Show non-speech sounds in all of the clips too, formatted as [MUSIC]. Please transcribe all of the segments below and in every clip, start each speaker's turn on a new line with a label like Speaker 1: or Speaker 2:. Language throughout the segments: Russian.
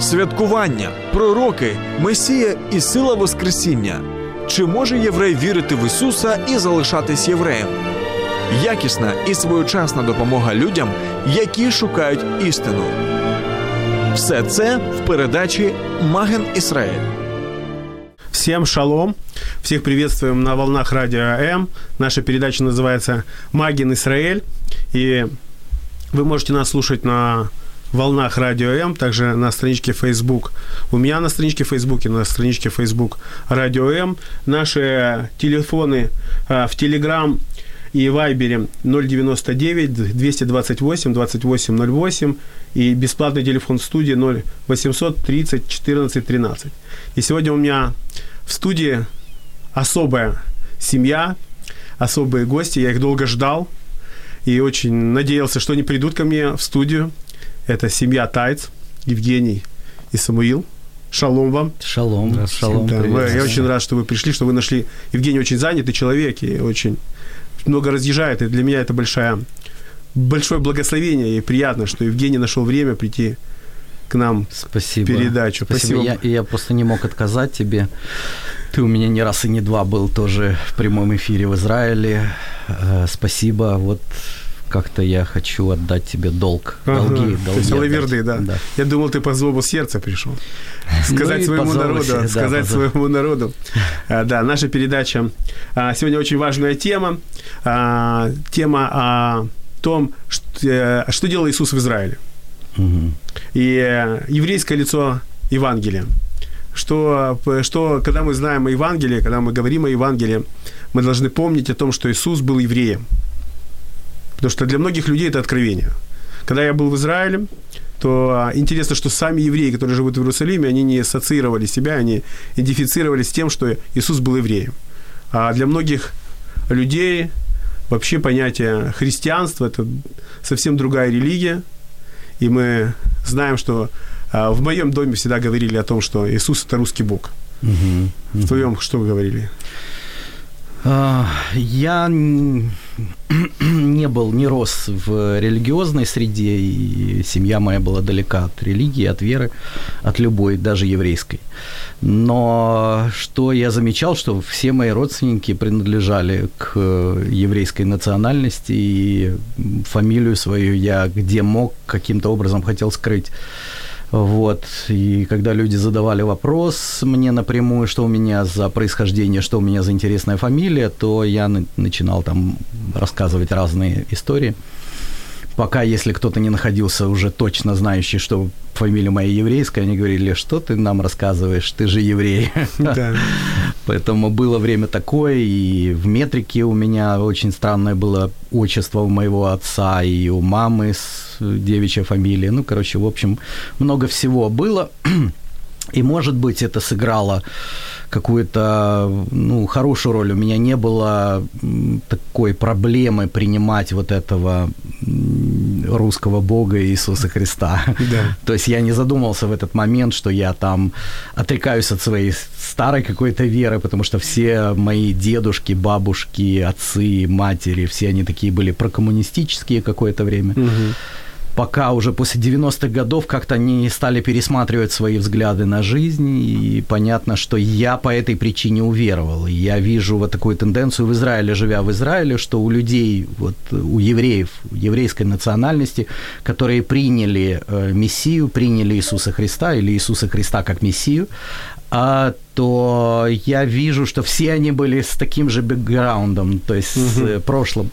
Speaker 1: Святкування, пророки, Месія і сила Воскресіння. Чи може єврей вірити в Ісуса і залишатись євреєм? Якісна і своєчасна допомога людям, які шукають істину. Все це в передачі Маген Ісраїль.
Speaker 2: Всем шалом. Всех приветствуем на волнах радио М. Наша передача называется «Магин Израиль». И вы можете нас слушать на волнах радио М, также на страничке Facebook. У меня на страничке Facebook и на страничке Facebook радио М. Наши телефоны а, в Telegram и Вайбере 099 228 2808 и бесплатный телефон студии 0 800 30 14 13. И сегодня у меня в студии особая семья, особые гости. Я их долго ждал и очень надеялся, что они придут ко мне в студию. Это семья Тайц, Евгений и Самуил. Шалом вам.
Speaker 3: Шалом, шалом.
Speaker 2: Да,
Speaker 3: привет.
Speaker 2: я очень рад, что вы пришли, что вы нашли. Евгений очень занятый человек и очень много разъезжает. И для меня это большая, большое благословение. И приятно, что Евгений нашел время прийти к нам
Speaker 3: Спасибо.
Speaker 2: передачу.
Speaker 3: Спасибо.
Speaker 2: Спасибо.
Speaker 3: Я, я просто не мог отказать тебе. Ты у меня не раз и не два был тоже в прямом эфире в Израиле. Э, Спасибо. Вот как-то я хочу отдать тебе долг.
Speaker 2: Ага,
Speaker 3: Долги,
Speaker 2: то
Speaker 3: долги.
Speaker 2: есть
Speaker 3: отдать.
Speaker 2: алаверды, да. Я думал, ты по злобу сердца пришел. Сказать
Speaker 3: Ну
Speaker 2: своему
Speaker 3: по зову
Speaker 2: народу,
Speaker 3: да,
Speaker 2: сказать
Speaker 3: по зову.
Speaker 2: своему народу. А, Да, наша передача. а, Сегодня очень важная тема. А, Тема о том, что, э, что делал Иисус в Израиле.
Speaker 3: Мгм.
Speaker 2: И э, еврейское лицо Евангелия. Что, п- что, когда мы знаем о Евангелии, когда мы говорим о Евангелии, мы должны помнить о том, что Иисус был евреем. Потому что для многих людей это откровение. Когда я был в Израиле, то а, интересно, что сами евреи, которые живут в Иерусалиме, они не ассоциировали себя, они идентифицировались с тем, что Иисус был евреем. А для многих людей вообще понятие христианства – это совсем другая религия. И мы знаем, что а, в моем доме всегда говорили о том, что Иисус – это русский Бог.
Speaker 3: Мгм.
Speaker 2: В твоем что вы говорили?
Speaker 3: А, Я [CLEARS THROAT] не был, не рос в религиозной среде, и семья моя была далека от религии, от веры, от любой, даже еврейской. Но что я замечал, что все мои родственники принадлежали к еврейской национальности, и фамилию свою я где мог, каким-то образом хотел скрыть. Вот. И когда люди задавали вопрос мне напрямую, что у меня за происхождение, что у меня за интересная фамилия, то я на- начинал там рассказывать разные истории. Пока, если кто-то не находился уже точно знающий, что фамилия моя еврейская, они говорили, что ты нам рассказываешь, ты же еврей.
Speaker 2: Да.
Speaker 3: Поэтому было время такое, и в метрике у меня очень странное было отчество у моего отца, и у мамы с девичья фамилия. Ну, короче, в общем, много всего было. [CLEARS THROAT] И, может быть, это сыграло какую-то ну, хорошую роль. У меня не было такой проблемы принимать вот этого русского Бога Иисуса Христа.
Speaker 2: Да. [LAUGHS]
Speaker 3: То есть я не задумался в этот момент, что я там отрекаюсь от своей старой какой-то веры, потому что все мои дедушки, бабушки, отцы, матери, все они такие были прокоммунистические какое-то время.
Speaker 2: Мгм.
Speaker 3: Пока уже после 90-х годов как-то они стали пересматривать свои взгляды на жизнь, и понятно, что я по этой причине уверовал. И я вижу вот такую тенденцию в Израиле, живя в Израиле, что у людей, вот у евреев, еврейской национальности, которые приняли э, Мессию, приняли Иисуса Христа или Иисуса Христа как Мессию, а, то я вижу, что все они были с таким же бэкграундом, то есть с э, прошлым.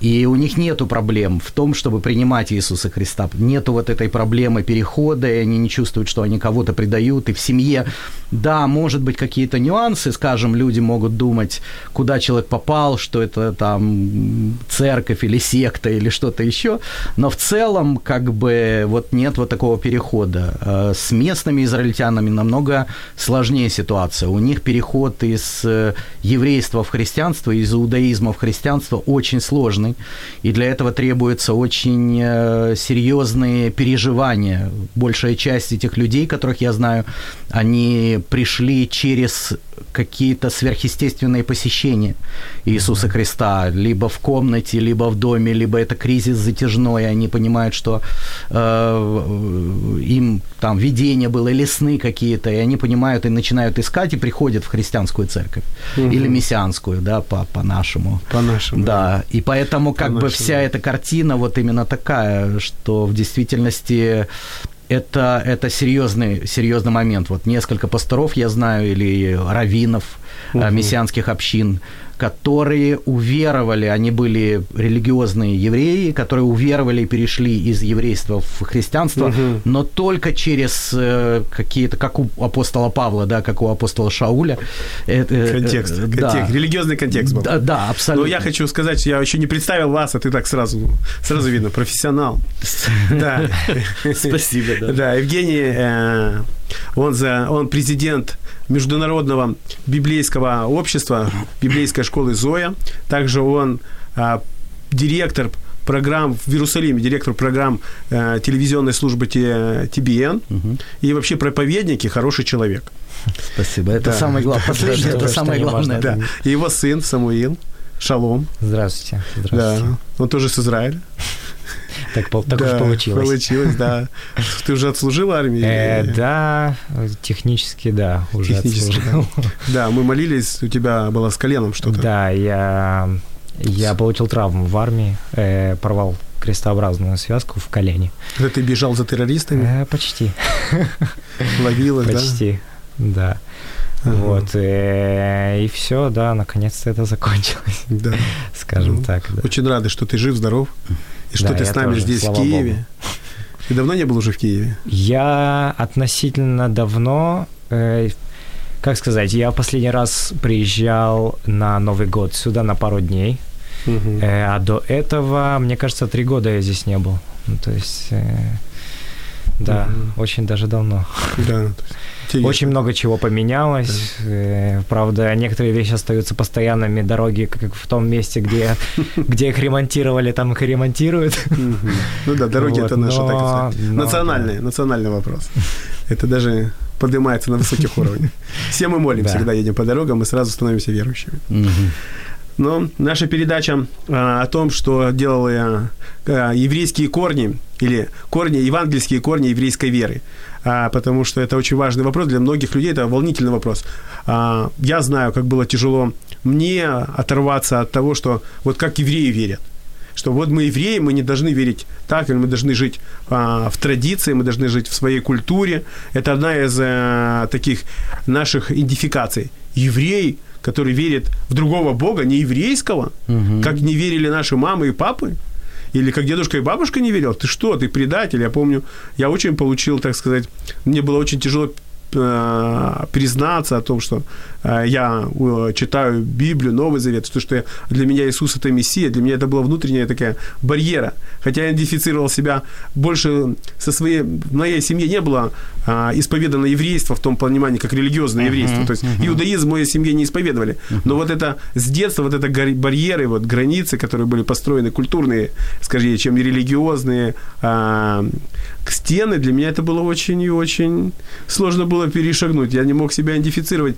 Speaker 3: И у них нету проблем в том, чтобы принимать Иисуса Христа. Христа. Нету вот этой проблемы перехода, и они не чувствуют, что они кого-то предают. И в семье, да, может быть, какие-то нюансы, скажем, люди могут думать, куда человек попал, что это там церковь или секта или что-то еще. Но в целом, как бы, вот нет вот такого перехода. Э, с местными израильтянами намного сложнее ситуация. У них переход из э, еврейства в христианство, из иудаизма в христианство очень сложный. И для этого требуется очень э, серьезные переживания. Большая часть этих людей, которых я знаю, они пришли через какие-то сверхъестественные посещения Иисуса Христа, либо в комнате, либо в доме, либо это кризис затяжной, они понимают, что э, им там видение было, или сны какие-то, и они понимают и начинают искать и приходят в христианскую церковь угу. или мессианскую, да, по, по-нашему.
Speaker 2: По-нашему.
Speaker 3: Да, и поэтому как бы вся эта картина вот именно такая, что в действительности это, это серьезный, серьезный момент. Вот несколько пасторов я знаю, или раввинов, угу. мессианских общин, которые уверовали, они были религиозные евреи, которые уверовали и перешли из еврейства в христианство, угу. но только через э, какие-то, как у апостола Павла, да, как у апостола Шауля.
Speaker 2: Это, контекст, э, да. контекст, религиозный контекст был.
Speaker 3: Да, да, абсолютно.
Speaker 2: Но я хочу сказать, я еще не представил вас, а ты так сразу, сразу видно, профессионал. [LAUGHS]
Speaker 3: Да. Спасибо, да.
Speaker 2: Да, Евгений, э, он, за, он президент Международного библейского общества, библейской школы Зоя. Также он а, директор программ в Иерусалиме, директор программ э, телевизионной службы ТБН угу. и вообще проповедник и хороший человек.
Speaker 3: Спасибо. Это да. самое главное. Последнее, это самое главное.
Speaker 2: Да. И его сын Самуил. Шалом.
Speaker 4: Здравствуйте. Здравствуйте.
Speaker 2: Да. Он тоже с Израиля. [LAUGHS]
Speaker 4: Так, так да, уж получилось.
Speaker 2: Получилось, да. Ты уже отслужил армию?
Speaker 4: Э, да, технически, да, уже технически, отслужил.
Speaker 2: Да. мы молились, у тебя было с коленом что-то.
Speaker 4: Да, я, я получил травму в армии, э, порвал крестообразную связку в колене.
Speaker 2: Это ты бежал за террористами?
Speaker 4: Э, почти. [LAUGHS]
Speaker 2: Ловилась,
Speaker 4: да? Почти, да. Ага. Вот, и, э, и все, да, наконец-то это закончилось. Да. Скажем ну, так. Да.
Speaker 2: Очень рады, что ты жив, здоров. И что да, ты с нами тоже, здесь, в Киеве. Богу. Ты давно не был уже в Киеве?
Speaker 4: Я относительно давно, э, как сказать, я последний раз приезжал на Новый год сюда на пару дней. Угу. Э, а до этого, мне кажется, три года я здесь не был. Ну, то есть, э, да, угу. очень даже давно. Да. Очень много чего поменялось. Да. Правда, некоторые вещи остаются постоянными. Дороги, как в том месте, где, [LAUGHS] где их ремонтировали, там их и ремонтируют.
Speaker 2: Ну да, дороги это наш национальный, национальный вопрос. Это даже поднимается на высоких [LAUGHS] уровнях. Все мы молимся, когда едем по дорогам, мы сразу становимся верующими. Но наша передача а, о том, что делали а, еврейские корни или корни, евангельские корни еврейской веры а, потому что это очень важный вопрос для многих людей, это волнительный вопрос. А, я знаю, как было тяжело мне оторваться от того, что вот как евреи верят что вот мы евреи, мы не должны верить так, или мы должны жить а, в традиции, мы должны жить в своей культуре. Это одна из а, таких наших идентификаций. Еврей, который верит в другого Бога, не еврейского, угу. как не верили наши мамы и папы, или как дедушка и бабушка не верил, ты что, ты предатель. Я помню, я очень получил, так сказать, мне было очень тяжело э, признаться о том, что я э, читаю Библию, Новый Завет, что, что для меня Иисус это Мессия, для меня это была внутренняя такая барьера. Хотя я идентифицировал себя больше со своей... В моей семье не было а, исповедано еврейство в том понимании, как религиозное еврейство. Uh-huh, То есть uh-huh. иудаизм в моей семье не исповедовали. Uh-huh. Но вот это с детства, вот это барьеры, вот границы, которые были построены, культурные, скажите, чем религиозные а, стены, для меня это было очень и очень сложно было перешагнуть. Я не мог себя идентифицировать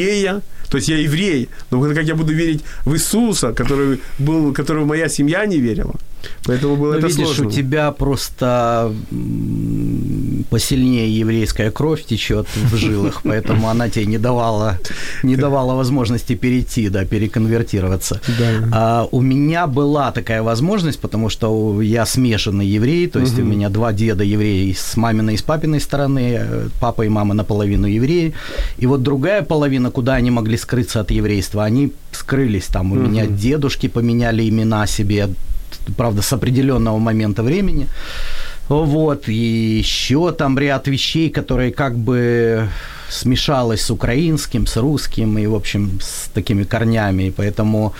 Speaker 2: еврея, то есть я еврей, но как я буду верить в Иисуса, который был, которого моя семья не верила. Поэтому было ну, это
Speaker 3: видишь,
Speaker 2: сложно.
Speaker 3: у тебя просто посильнее еврейская кровь течет в жилах, поэтому она тебе не давала, не давала возможности перейти, да, переконвертироваться. Да. А у меня была такая возможность, потому что я смешанный еврей, то есть угу. у меня два деда евреи с маминой и с папиной стороны, папа и мама наполовину евреи, и вот другая половина, куда они могли скрыться от еврейства, они скрылись там. У угу. меня дедушки поменяли имена себе, правда, с определенного момента времени. Вот, и еще там ряд вещей, которые как бы смешалось с украинским, с русским и, в общем, с такими корнями. И поэтому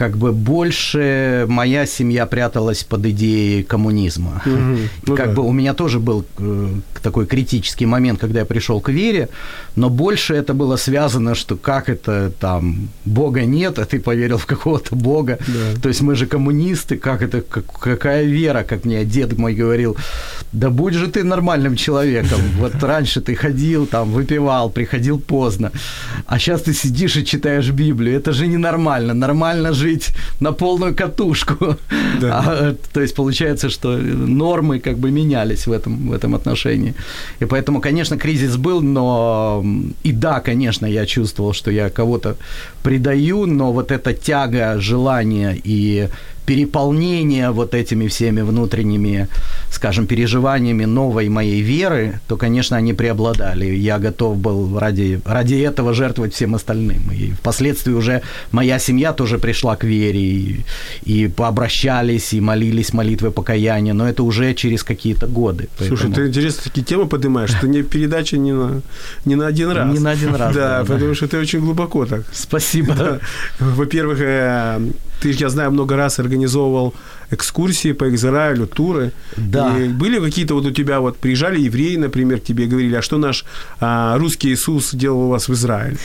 Speaker 3: как бы больше моя семья пряталась под идеей коммунизма. Угу. Ну, как да. бы у меня тоже был э, такой критический момент, когда я пришел к вере, но больше это было связано, что как это там Бога нет, а ты поверил в какого-то Бога. Да. То есть мы же коммунисты, как это, как, какая вера, как мне дед мой говорил, да будь же ты нормальным человеком. [LAUGHS] Вот раньше ты ходил, там, выпивал, приходил поздно, а сейчас ты сидишь и читаешь Библию. Это же ненормально. Нормально жить на полную катушку. Да. А, то есть получается, что нормы как бы менялись в этом, в этом отношении. И поэтому, конечно, кризис был, но и да, конечно, я чувствовал, что я кого-то предаю, но вот эта тяга, желание и переполнение вот этими всеми внутренними, скажем, переживаниями новой моей веры, то, конечно, они преобладали. Я готов был ради, ради этого жертвовать всем остальным. И впоследствии уже моя семья тоже пришла к вере, и, и пообращались, и молились молитвы покаяния, но это уже через какие-то годы.
Speaker 2: Поэтому... Слушай, ты интересно такие темы поднимаешь, что не передача не на, не на один раз.
Speaker 3: Не на один раз.
Speaker 2: Да, потому что ты очень глубоко так.
Speaker 3: Спасибо.
Speaker 2: Во-первых, э, ты, я знаю, много раз организовывал экскурсии по Израилю, туры.
Speaker 3: Да.
Speaker 2: И были какие-то вот у тебя, вот приезжали евреи, например, к тебе говорили, а что наш а, русский Иисус делал у вас в Израиле?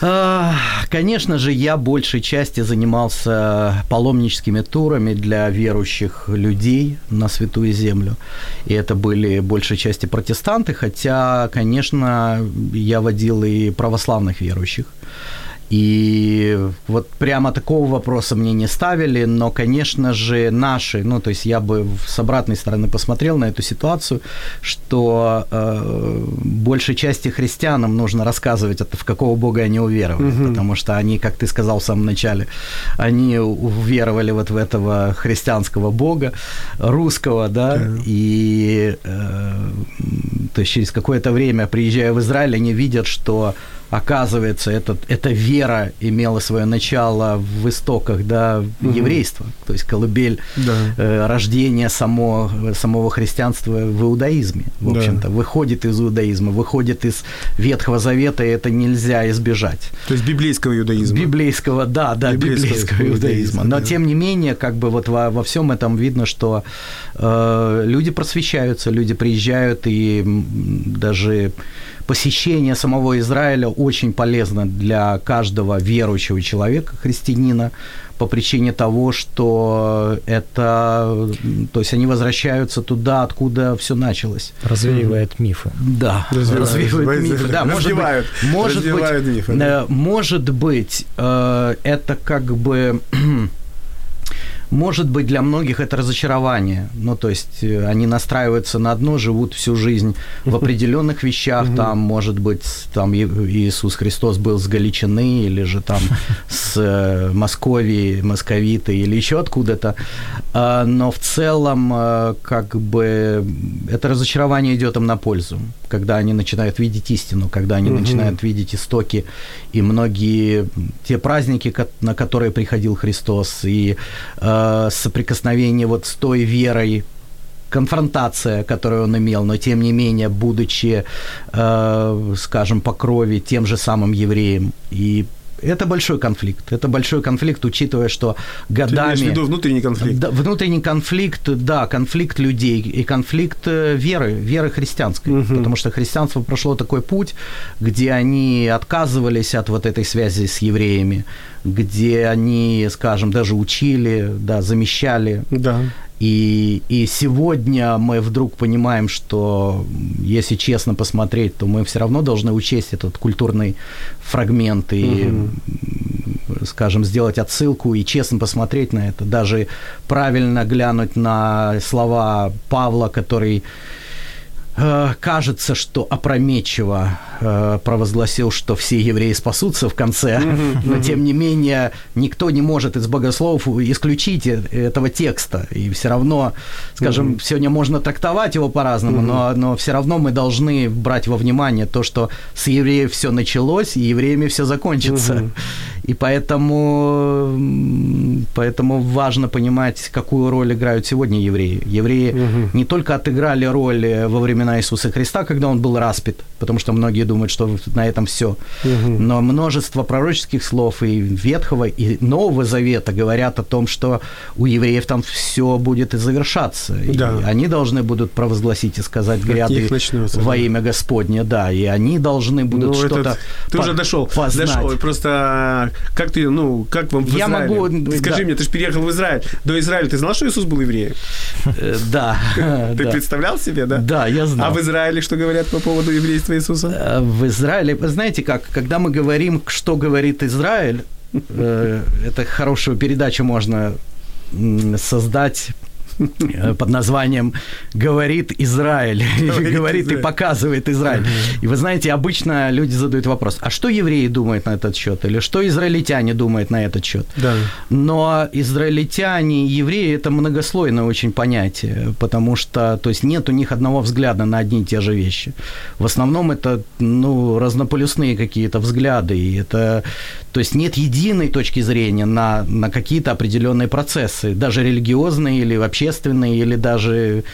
Speaker 3: А, конечно же, я большей части занимался паломническими турами для верующих людей на Святую Землю. И это были большей части протестанты, хотя, конечно, я водил и православных верующих. И вот прямо такого вопроса мне не ставили, но, конечно же, наши, ну, то есть я бы с обратной стороны посмотрел на эту ситуацию, что э, большей части христианам нужно рассказывать, это в какого бога они уверовали, угу. потому что они, как ты сказал в самом начале, они уверовали вот в этого христианского бога, русского, да, да. и э, то есть через какое-то время, приезжая в Израиль, они видят, что оказывается, этот, эта вера имела свое начало в истоках да, угу. еврейства, то есть колыбель да. э, рождения само, самого христианства в иудаизме, в общем-то, да. выходит из иудаизма, выходит из Ветхого Завета, и это нельзя избежать.
Speaker 2: То есть библейского иудаизма.
Speaker 3: Библейского, да, да, библейского, библейского иудаизма. Но, да. тем не менее, как бы вот во, во всем этом видно, что э, люди просвещаются, люди приезжают и даже посещение самого Израиля очень полезно для каждого верующего человека, христианина, по причине того, что это, то есть они возвращаются туда, откуда все началось.
Speaker 4: Развеивает мифы.
Speaker 3: Да, развеивает, развеивает мифы. Да, может быть, может быть, мифы, да. Э, может быть, э, это как бы Может быть, для многих это разочарование. Ну, то есть э, они настраиваются на одно, живут всю жизнь в определенных вещах. Там, может быть, там Иисус Христос был с Галичины или же там [LAUGHS] с э, Московии, московиты или еще откуда-то. А, но в целом, э, как бы, это разочарование идет им на пользу, когда они начинают видеть истину, когда они начинают видеть истоки. И многие те праздники, на которые приходил Христос, и э, соприкосновение вот с той верой, конфронтация, которую он имел, но тем не менее, будучи, э, скажем, по крови тем же самым евреем. И это большой конфликт. Это большой конфликт, учитывая, что годами... Ты
Speaker 2: в виду внутренний конфликт?
Speaker 3: Да, внутренний конфликт, да, конфликт людей и конфликт э, веры, веры христианской. Угу. Потому что христианство прошло такой путь, где они отказывались от вот этой связи с евреями, где они, скажем, даже учили, да, замещали.
Speaker 2: Да.
Speaker 3: И, и сегодня мы вдруг понимаем, что если честно посмотреть, то мы все равно должны учесть этот культурный фрагмент и, угу. скажем, сделать отсылку и честно посмотреть на это. Даже правильно глянуть на слова Павла, который кажется, что опрометчиво э, провозгласил, что все евреи спасутся в конце, но тем не менее никто не может из богословов исключить э, этого текста. И все равно, скажем, сегодня можно трактовать его по-разному, но, но все равно мы должны брать во внимание то, что с евреев все началось, и евреями все закончится. И поэтому, поэтому важно понимать, какую роль играют сегодня евреи. Евреи угу. не только отыграли роль во времена Иисуса Христа, когда он был распят, потому что многие думают, что на этом все. Угу. Но множество пророческих слов и Ветхого, и Нового Завета говорят о том, что у евреев там все будет и завершаться. Да. И они должны будут провозгласить и сказать, гряды во имя Господне, да, и они должны будут ну, что-то
Speaker 2: Ты по- уже дошел, познать. дошел, просто как ты, ну, как вам в Я Израиле? могу... Скажи да. мне, ты же переехал в Израиль. До Израиля ты знал, что Иисус был евреем?
Speaker 3: Э, да. [LAUGHS]
Speaker 2: Ты представлял себе, да?
Speaker 3: Да, я знал.
Speaker 2: А в Израиле что говорят по поводу еврейства Иисуса?
Speaker 3: Э, в Израиле, знаете как, когда мы говорим, что говорит Израиль, э, это хорошую передачу можно создать под названием «Говорит Израиль», [LAUGHS] говорит, и показывает Израиль. И вы знаете, обычно люди задают вопрос, а что евреи думают на этот счет? Или что израильтяне думают на этот счет?
Speaker 2: Да.
Speaker 3: Но израильтяне и евреи – это многослойное очень понятие, потому что то есть нет у них одного взгляда на одни и те же вещи. В основном это ну, разнополюсные какие-то взгляды, и это, то есть нет единой точки зрения на, на какие-то определенные процессы, даже религиозные или вообще общественной или даже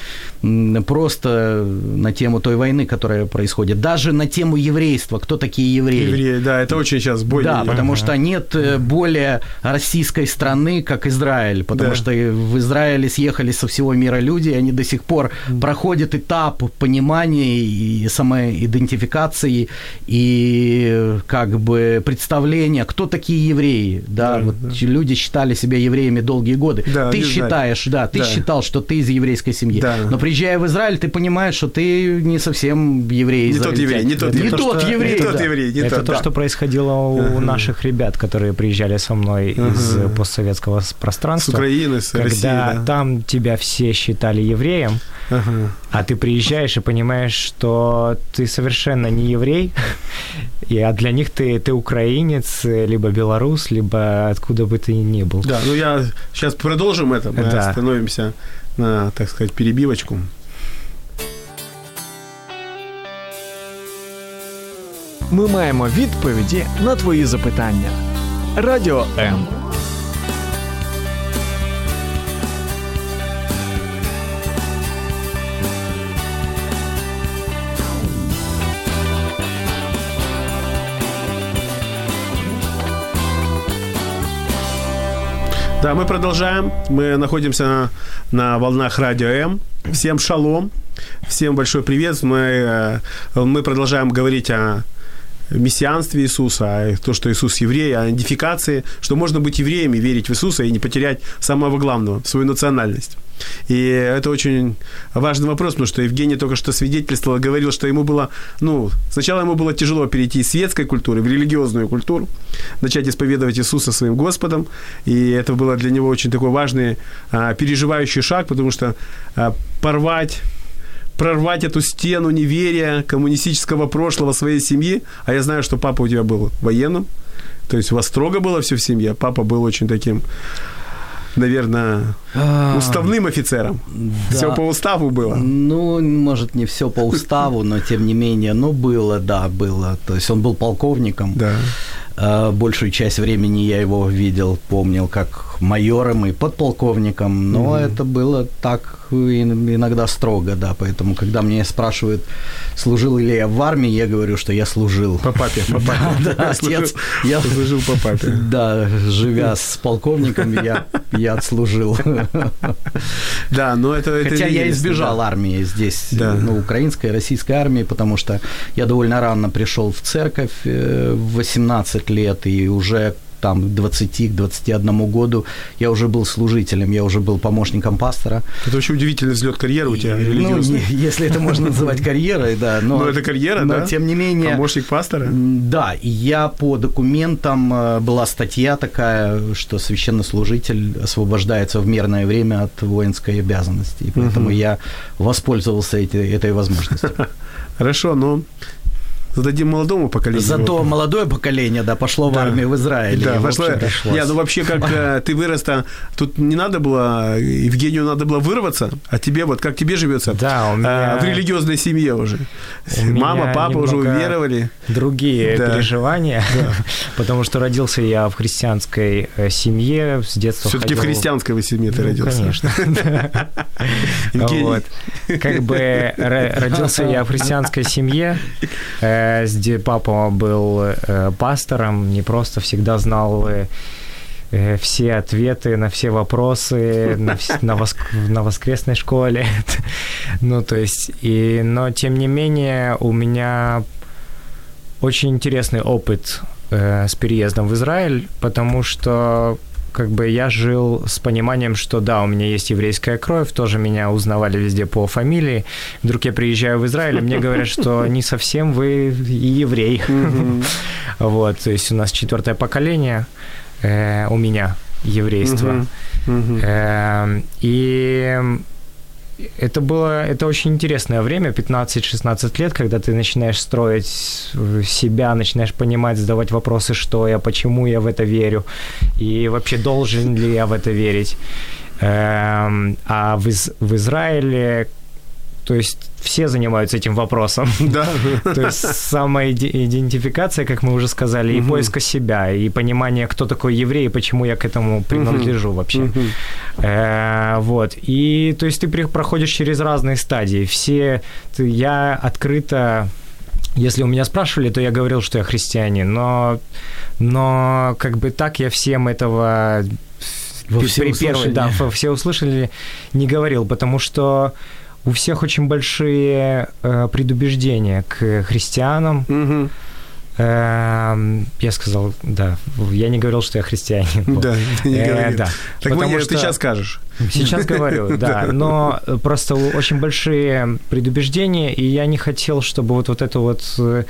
Speaker 3: просто на тему той войны, которая происходит, даже на тему еврейства, кто такие евреи.
Speaker 2: Евреи, да, это очень сейчас более...
Speaker 3: Да, потому что нет э, более российской страны, как Израиль, потому да. что в Израиле съехали со всего мира люди, и они до сих пор проходят этап понимания и самоидентификации, и как бы представления, кто такие евреи, да, да, вот да. люди считали себя евреями долгие годы. Да, ты считаешь, знаю. да, ты да. Считал, что ты из еврейской семьи, да. но при приезжая в Израиль, ты понимаешь, что ты не совсем еврей.
Speaker 2: Не тот еврей, не тот,
Speaker 3: не тот, тот еврей.
Speaker 2: Не тот еврей, не
Speaker 4: Это
Speaker 2: тот,
Speaker 4: то, да. что происходило у uh-huh. наших ребят, которые приезжали со мной uh-huh. из постсоветского пространства.
Speaker 2: С Украины, с
Speaker 4: когда
Speaker 2: России, да.
Speaker 4: там тебя все считали евреем, uh-huh. а ты приезжаешь и понимаешь, что ты совершенно не еврей, и, а для них ты, ты украинец, либо белорус, либо откуда бы ты ни был.
Speaker 2: Да, ну я сейчас продолжим это, мы да. остановимся на, так сказать, перебивочку.
Speaker 1: Ми маємо відповіді на твої запитання. Радіо М.
Speaker 2: Да, мы продолжаем. Мы находимся на, на волнах радио М. Всем шалом. Всем большой привет. Мы, э, мы продолжаем говорить о мессианстве Иисуса, то, что Иисус еврей, о идентификации, что можно быть евреем и верить в Иисуса и не потерять самого главного, свою национальность. И это очень важный вопрос, потому что Евгений только что свидетельствовал, говорил, что ему было, ну, сначала ему было тяжело перейти из светской культуры в религиозную культуру, начать исповедовать Иисуса своим Господом, и это было для него очень такой важный, а, переживающий шаг, потому что а, порвать прорвать эту стену неверия коммунистического прошлого своей семьи. А я знаю, что папа у тебя был военным. То есть у вас строго было все в семье. Папа был очень таким наверное, а, уставным офицером. Да. Все по уставу было.
Speaker 3: Ну, может, не все по уставу, но тем не менее, ну, было, да, было. То есть он был полковником.
Speaker 2: Да.
Speaker 3: А, большую часть времени я его видел, помнил как майором и подполковником, но mm-hmm. это было так иногда строго, да, поэтому, когда меня спрашивают, служил ли я в армии, я говорю, что я служил.
Speaker 2: По папе, по [LAUGHS] папе.
Speaker 3: Да, да отец.
Speaker 2: Я служил по папе.
Speaker 3: Да, живя с полковником, я, я отслужил. [LAUGHS]
Speaker 2: Да, но это... это
Speaker 3: Хотя я избежал да. армии здесь, да. ну, украинской, российской армии, потому что я довольно рано пришел в церковь э, в 18 лет, и уже там к 20, к 21 году я уже был служителем, я уже был помощником пастора.
Speaker 2: Это очень удивительный взлет карьеры у тебя,
Speaker 3: Ну, если это можно называть [LAUGHS] карьерой, да.
Speaker 2: Но, но это карьера, но,
Speaker 3: да? тем не менее...
Speaker 2: Помощник пастора?
Speaker 3: Да, и я по документам, э, была статья такая, что священнослужитель освобождается в мирное время от воинской обязанности, и поэтому угу. я воспользовался этой, этой возможностью. [LAUGHS]
Speaker 2: Хорошо, но зададим молодому поколению.
Speaker 3: Зато
Speaker 2: вопрос.
Speaker 3: молодое поколение, да, пошло в
Speaker 2: Да.
Speaker 3: армию в Израиле.
Speaker 2: Да,
Speaker 3: и, в
Speaker 2: пошло. Не, ну вообще, как э, ты вырос-то, тут не надо было, Евгению надо было вырваться, а тебе вот, как тебе живется?
Speaker 4: Да, у
Speaker 2: Э,
Speaker 4: меня-
Speaker 2: В религиозной семье уже. Мама, папа уже уверовали.
Speaker 4: другие
Speaker 2: Да.
Speaker 4: переживания, [LAUGHS] потому что родился я в христианской э, семье, с детства
Speaker 2: Все-таки в христианской семье ты
Speaker 4: Ну,
Speaker 2: родился.
Speaker 4: Конечно. [LAUGHS] Как бы ро- родился я в христианской семье, где папа был э, пастором, не просто всегда знал э, э, все ответы на все вопросы на, на, воск- на воскресной школе. [LAUGHS] ну, то есть, и, но тем не менее у меня очень интересный опыт э, с переездом в Израиль, потому что как бы я жил с пониманием, что да, у меня есть еврейская кровь, тоже меня узнавали везде по фамилии. Вдруг я приезжаю в Израиль, и мне говорят, что [LAUGHS] не совсем вы еврей. [LAUGHS] Вот, то есть у нас четвертое поколение э, у меня еврейства. Эм, И это было, это очень интересное время, 15-16 лет, когда ты начинаешь строить себя, начинаешь понимать, задавать вопросы, что я, почему я в это верю, и вообще должен ли я в это верить. Эм, А в, Из- в Израиле, то есть все занимаются этим вопросом. [LAUGHS]
Speaker 2: Да.
Speaker 4: То есть самоидентификация, как мы уже сказали, и поиска себя, и понимание, кто такой еврей, и почему я к этому принадлежу вообще. Э, вот. И то есть ты проходишь через разные стадии. Все, я открыто если у меня спрашивали, то я говорил, что я христианин, но, но как бы так я всем этого
Speaker 3: Во
Speaker 4: при-
Speaker 3: всеуслышание.
Speaker 4: при первой- да, во все услышали, не говорил, потому что у всех очень большие э, предубеждения к христианам. Эм, я сказал, да, я не говорил, что я христианин. Вот. [LAUGHS]
Speaker 2: Да, ты не
Speaker 4: Э,
Speaker 2: говорил.
Speaker 4: да.
Speaker 2: Так мы-
Speaker 4: Потому
Speaker 2: ты
Speaker 4: что-
Speaker 2: сейчас скажешь.
Speaker 4: Сейчас [LAUGHS] говорю, да, но просто очень большие предубеждения, и я не хотел, чтобы вот, вот эту вот э,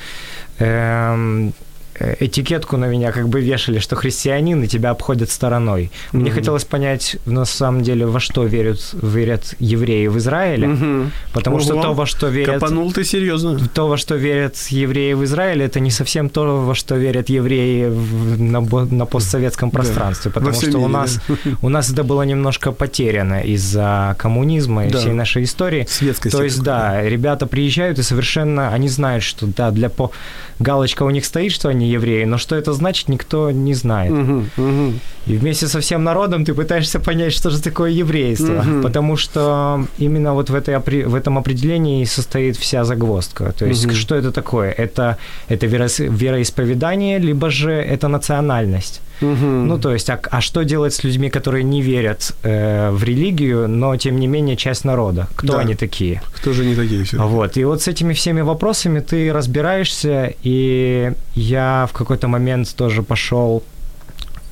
Speaker 4: эм, э, этикетку на меня как бы вешали, что христианин, и тебя обходят стороной. Мне
Speaker 2: Мгм.
Speaker 4: хотелось понять, на самом деле, во что верят, верят евреи в Израиле,
Speaker 2: Мгм.
Speaker 4: потому что
Speaker 2: Ого.
Speaker 4: то, во что верят...
Speaker 2: Копанул ты серьезно.
Speaker 4: То, во что верят евреи в Израиле, это не совсем то, во что верят евреи в- на, на постсоветском пространстве,
Speaker 2: Во
Speaker 4: потому что у нас, у нас это было немножко потеряно из-за коммунизма и
Speaker 2: Да.
Speaker 4: всей нашей истории.
Speaker 2: Светскости.
Speaker 4: То есть, да, ребята приезжают и совершенно, они знают, что, да, для по... галочка у них стоит, что они евреи, но что это значит, никто не знает.
Speaker 2: Мгм, мгм.
Speaker 4: И вместе со всем народом ты пытаешься понять, что же такое еврейство.
Speaker 2: Мгм.
Speaker 4: Потому что именно вот в, этой, в этом определении состоит вся загвоздка. То есть,
Speaker 2: Мгм.
Speaker 4: что это такое? Это, это вероис- вероисповедание, либо же это национальность.
Speaker 2: Мгм.
Speaker 4: Ну, то есть, а, а что делать с людьми, которые не верят э, в религию, но тем не менее часть народа? Кто
Speaker 2: Да.
Speaker 4: они такие?
Speaker 2: Кто же не такие все?
Speaker 4: Вот. И вот с этими всеми вопросами ты разбираешься, и я в какой-то момент тоже пошел.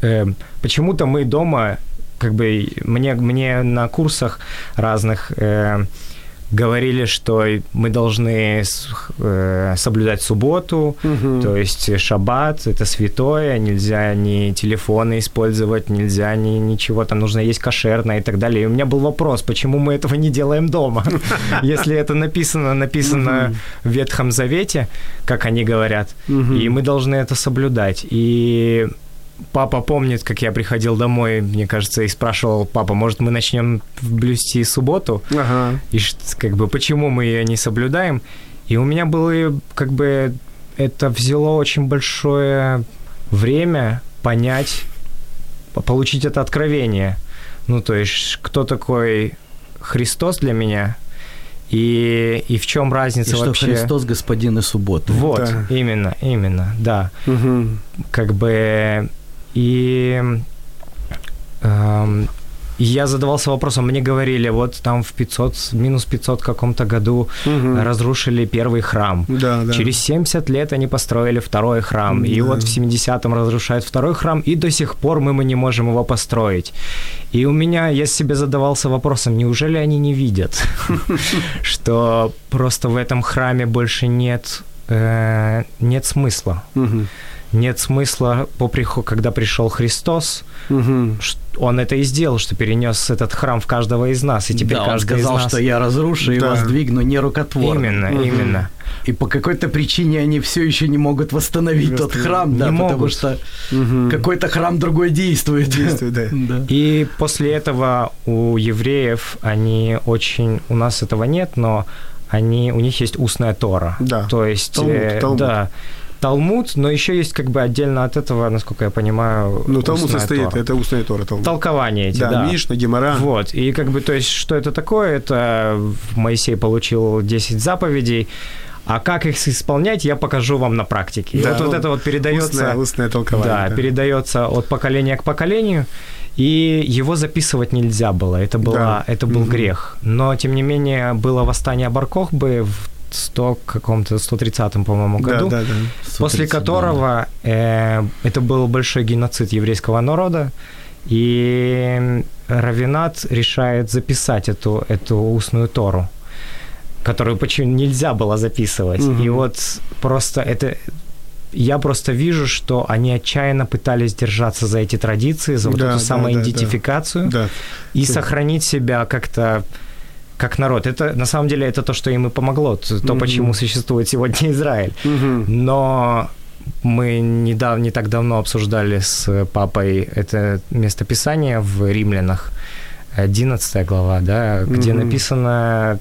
Speaker 4: э, почему-то мы дома, как бы мне, мне на курсах разных э, говорили, что мы должны э, соблюдать субботу, то есть шаббат это святое, нельзя ни телефоны использовать, нельзя ни ничего, там нужно есть кошерное и так далее. И у меня был вопрос, почему мы этого не делаем дома? [LAUGHS] Если это написано, написано в Ветхом Завете, как они говорят, и мы должны это соблюдать. И папа помнит, как я приходил домой, мне кажется, и спрашивал, папа, может, мы начнем блюсти субботу?
Speaker 2: Ага.
Speaker 4: и как бы почему мы ее не соблюдаем. И у меня было как бы это взяло очень большое время понять, по- получить это откровение. Ну, то есть, кто такой Христос для меня и, и в чем
Speaker 3: И
Speaker 4: разница
Speaker 3: что
Speaker 4: вообще.
Speaker 3: Христос господин и субботы.
Speaker 4: Вот,
Speaker 2: Да.
Speaker 4: именно, именно, да
Speaker 2: Мгм.
Speaker 4: как бы и эм, и я задавался вопросом, мне говорили, вот там в 500, минус 500 каком-то году
Speaker 2: Мгм.
Speaker 4: разрушили первый храм.
Speaker 2: Да, да.
Speaker 4: Через 70 лет они построили второй храм. И
Speaker 2: Да.
Speaker 4: вот в 70-м разрушают второй храм, и до сих пор мы, мы не можем его построить. И у меня, я себе задавался вопросом, неужели они не видят, [LAUGHS] что просто в этом храме больше нет, э, нет смысла. Нет смысла, по приход, когда пришел Христос, угу. он это и сделал, что перенес этот храм в каждого из нас, и теперь
Speaker 3: да,
Speaker 4: каждый
Speaker 3: он сказал,
Speaker 4: из нас...
Speaker 3: что я разрушу и да. воздвигну нерукотворно.
Speaker 4: Именно, угу. именно.
Speaker 3: И по какой-то причине они все еще не могут восстановить тот храм, да,
Speaker 4: не
Speaker 3: потому
Speaker 4: могут.
Speaker 3: что угу. какой-то храм другой действует.
Speaker 2: Действует, да. [LAUGHS]
Speaker 3: да.
Speaker 4: И после этого у евреев они очень, у нас этого нет, но они, у них есть устная Тора.
Speaker 2: Да.
Speaker 4: То есть,
Speaker 2: Талмуд,
Speaker 4: э,
Speaker 2: Талмуд.
Speaker 4: да, Талмуд, но еще есть как бы отдельно от этого, насколько я понимаю,
Speaker 2: Ну, Талмуд состоит,
Speaker 4: Тора.
Speaker 2: это устная Тора. Талмуд.
Speaker 4: Толкования эти, да.
Speaker 2: да, Мишна, Гемора.
Speaker 4: Вот, и как бы, то есть, что это такое? Это Моисей получил 10 заповедей, а как их исполнять, я покажу вам на практике.
Speaker 2: Да,
Speaker 4: вот, вот
Speaker 2: ну,
Speaker 4: это вот передается...
Speaker 2: Устное, устное толкование.
Speaker 4: Да, передается от поколения к поколению, и его записывать нельзя было. Это, была,
Speaker 2: Да.
Speaker 4: это был
Speaker 2: Мгм.
Speaker 4: грех. Но, тем не менее, было восстание Баркохбы в 100 каком-то 130 по-моему,
Speaker 2: Да,
Speaker 4: году,
Speaker 2: да, да.
Speaker 4: после которого э, это был большой геноцид еврейского народа, и Равинат решает записать эту, эту устную Тору, которую почему нельзя было записывать.
Speaker 2: Мгм.
Speaker 4: И вот просто это я просто вижу, что они отчаянно пытались держаться за эти традиции, за вот
Speaker 2: Да,
Speaker 4: эту
Speaker 2: да,
Speaker 4: самоидентификацию
Speaker 2: Да.
Speaker 4: и сохранить себя как-то как народ. Это на самом деле это то, что им и помогло, то,
Speaker 2: Мгм.
Speaker 4: почему существует сегодня Израиль.
Speaker 2: Мгм.
Speaker 4: Но мы недав, не так давно обсуждали с папой это местописание в Римлянах, 11 глава, да, где
Speaker 2: Мгм.
Speaker 4: написано,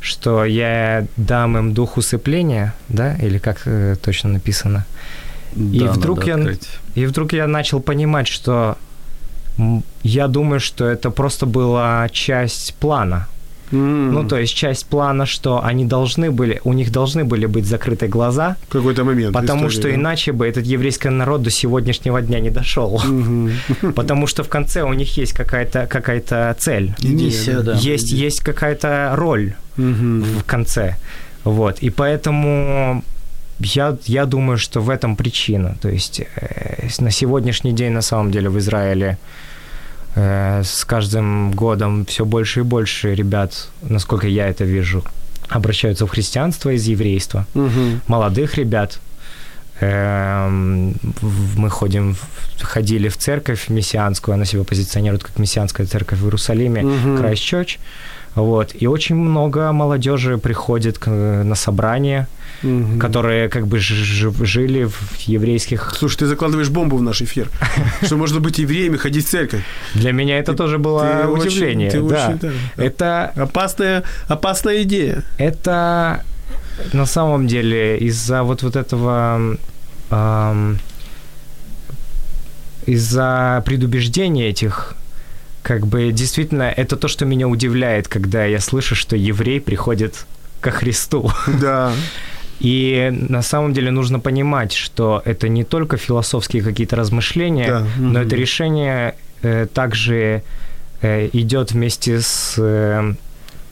Speaker 4: что я дам им дух усыпления, да, или как э, точно написано.
Speaker 3: Да,
Speaker 4: вдруг
Speaker 3: надо
Speaker 4: я-
Speaker 3: открыть.
Speaker 4: И вдруг я начал понимать, что я думаю, что это просто была часть плана.
Speaker 2: М.
Speaker 4: Ну, то есть часть плана, что они должны были, у них должны были быть закрыты глаза,
Speaker 2: В какой-то момент.
Speaker 4: потому
Speaker 2: истории,
Speaker 4: что
Speaker 2: да.
Speaker 4: иначе бы этот еврейский народ до сегодняшнего дня не дошел.
Speaker 2: Мгм. [LAUGHS]
Speaker 4: Потому что в конце у них есть какая-то какая цель.
Speaker 3: Миссия, да.
Speaker 4: Есть, есть какая-то роль
Speaker 2: Мгм.
Speaker 4: в конце. Вот. И поэтому я, я думаю, что в этом причина. То есть э, на сегодняшний день, на самом деле, в Израиле э, с каждым годом все больше и больше ребят, насколько я это вижу, обращаются в христианство из еврейства.
Speaker 2: Мгм.
Speaker 4: Молодых ребят. Эм, Мы ходим, ходили в церковь мессианскую, она себя позиционирует как мессианская церковь в Иерусалиме,
Speaker 2: Мгм.
Speaker 4: Крайстчерч. Вот. И очень много молодежи приходит на собрания,
Speaker 2: Мгм.
Speaker 4: которые как бы жили в еврейских...
Speaker 2: Слушай, ты закладываешь бомбу в наш эфир. [LAUGHS] Что можно быть евреем и ходить в церковь.
Speaker 4: Для меня это тоже было удивление. Это,
Speaker 2: Опасная, опасная идея.
Speaker 4: это на самом деле из-за вот, вот этого... из-за предубеждений этих как бы действительно это то, что меня удивляет, когда я слышу, что еврей приходит ко Христу.
Speaker 2: Да. [LAUGHS]
Speaker 4: И на самом деле нужно понимать, что это не только философские какие-то размышления,
Speaker 2: Да,
Speaker 4: но
Speaker 2: мгм.
Speaker 4: это решение э, также э, идет вместе с э,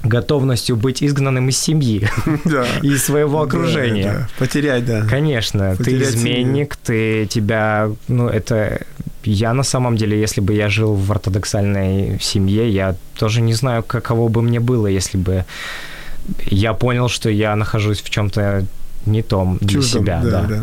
Speaker 4: готовностью быть изгнанным из семьи [LAUGHS]
Speaker 2: Да.
Speaker 4: и своего
Speaker 2: Да,
Speaker 4: окружения.
Speaker 2: да. Потерять, да.
Speaker 4: Конечно, ты
Speaker 2: Потерять
Speaker 4: изменник, ты тебя, ну это я на самом деле, если бы я жил в ортодоксальной семье, я тоже не знаю, каково бы мне было, если бы я понял, что я нахожусь в чем-то не том для
Speaker 2: Чуждом,
Speaker 4: себя, да.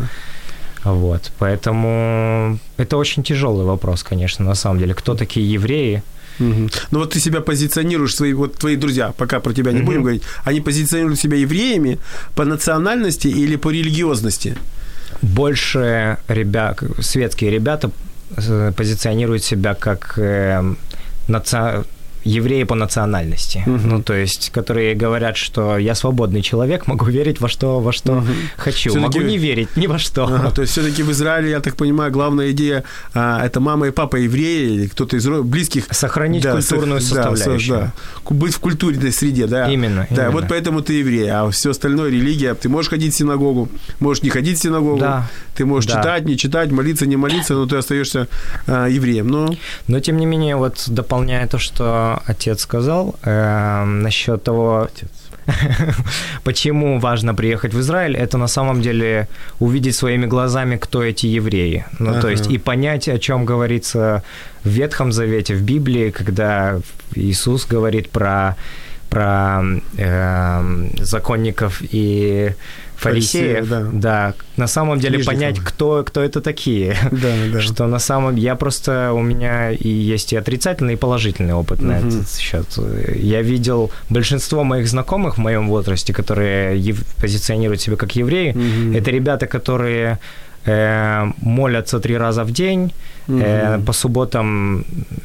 Speaker 4: Вот, поэтому это очень тяжелый вопрос, конечно, на самом деле. Кто такие евреи?
Speaker 2: Мгм. Ну вот ты себя позиционируешь, свои, вот твои друзья, пока про тебя не
Speaker 4: Мгм.
Speaker 2: будем говорить, они позиционируют себя евреями по национальности или по религиозности?
Speaker 4: Больше ребят, светские ребята э, позиционируют себя как э, наци- евреи по национальности.
Speaker 2: Мгм.
Speaker 4: Ну, то есть, которые говорят, что я свободный человек, могу верить во что, во что
Speaker 2: Мгм.
Speaker 4: хочу.
Speaker 2: Всё-таки-
Speaker 4: Могу не верить ни во что.
Speaker 2: Ага, то есть все-таки в Израиле, я так понимаю, главная идея а, это мама и папа евреи, или кто-то из близких.
Speaker 4: Сохранить
Speaker 2: Да,
Speaker 4: культурную
Speaker 2: со- да,
Speaker 4: составляющую.
Speaker 2: со- да. Ку- Быть в культурной среде, да.
Speaker 4: Именно,
Speaker 2: Да,
Speaker 4: именно.
Speaker 2: вот поэтому ты еврей, а все остальное религия. Ты можешь ходить в синагогу, можешь не ходить в синагогу,
Speaker 4: Да.
Speaker 2: ты можешь
Speaker 4: Да.
Speaker 2: читать, не читать, молиться, не молиться, но ты остаешься а, евреем. Но
Speaker 4: Но, тем не менее, вот дополняя то, что отец сказал, э, насчет того, [LAUGHS] почему важно приехать в Израиль, это на самом деле увидеть своими глазами, кто эти евреи. Ну, то
Speaker 2: Ага.
Speaker 4: есть и понять, о чем говорится в Ветхом Завете, в Библии, когда Иисус говорит про про э, законников и фарисеев,
Speaker 2: Фарисеев, да.
Speaker 4: да. На самом деле
Speaker 2: Книжников.
Speaker 4: понять, кто, кто это такие. [LAUGHS]
Speaker 2: Да, да.
Speaker 4: Что на самом я просто у меня и есть и отрицательный, и положительный опыт на
Speaker 2: Мгм.
Speaker 4: этот счет. Я видел большинство моих знакомых в моем возрасте, которые ев- позиционируют себя как евреи.
Speaker 2: Мгм.
Speaker 4: Это ребята, которые э, молятся три раза в день, э,
Speaker 2: Мгм.
Speaker 4: по субботам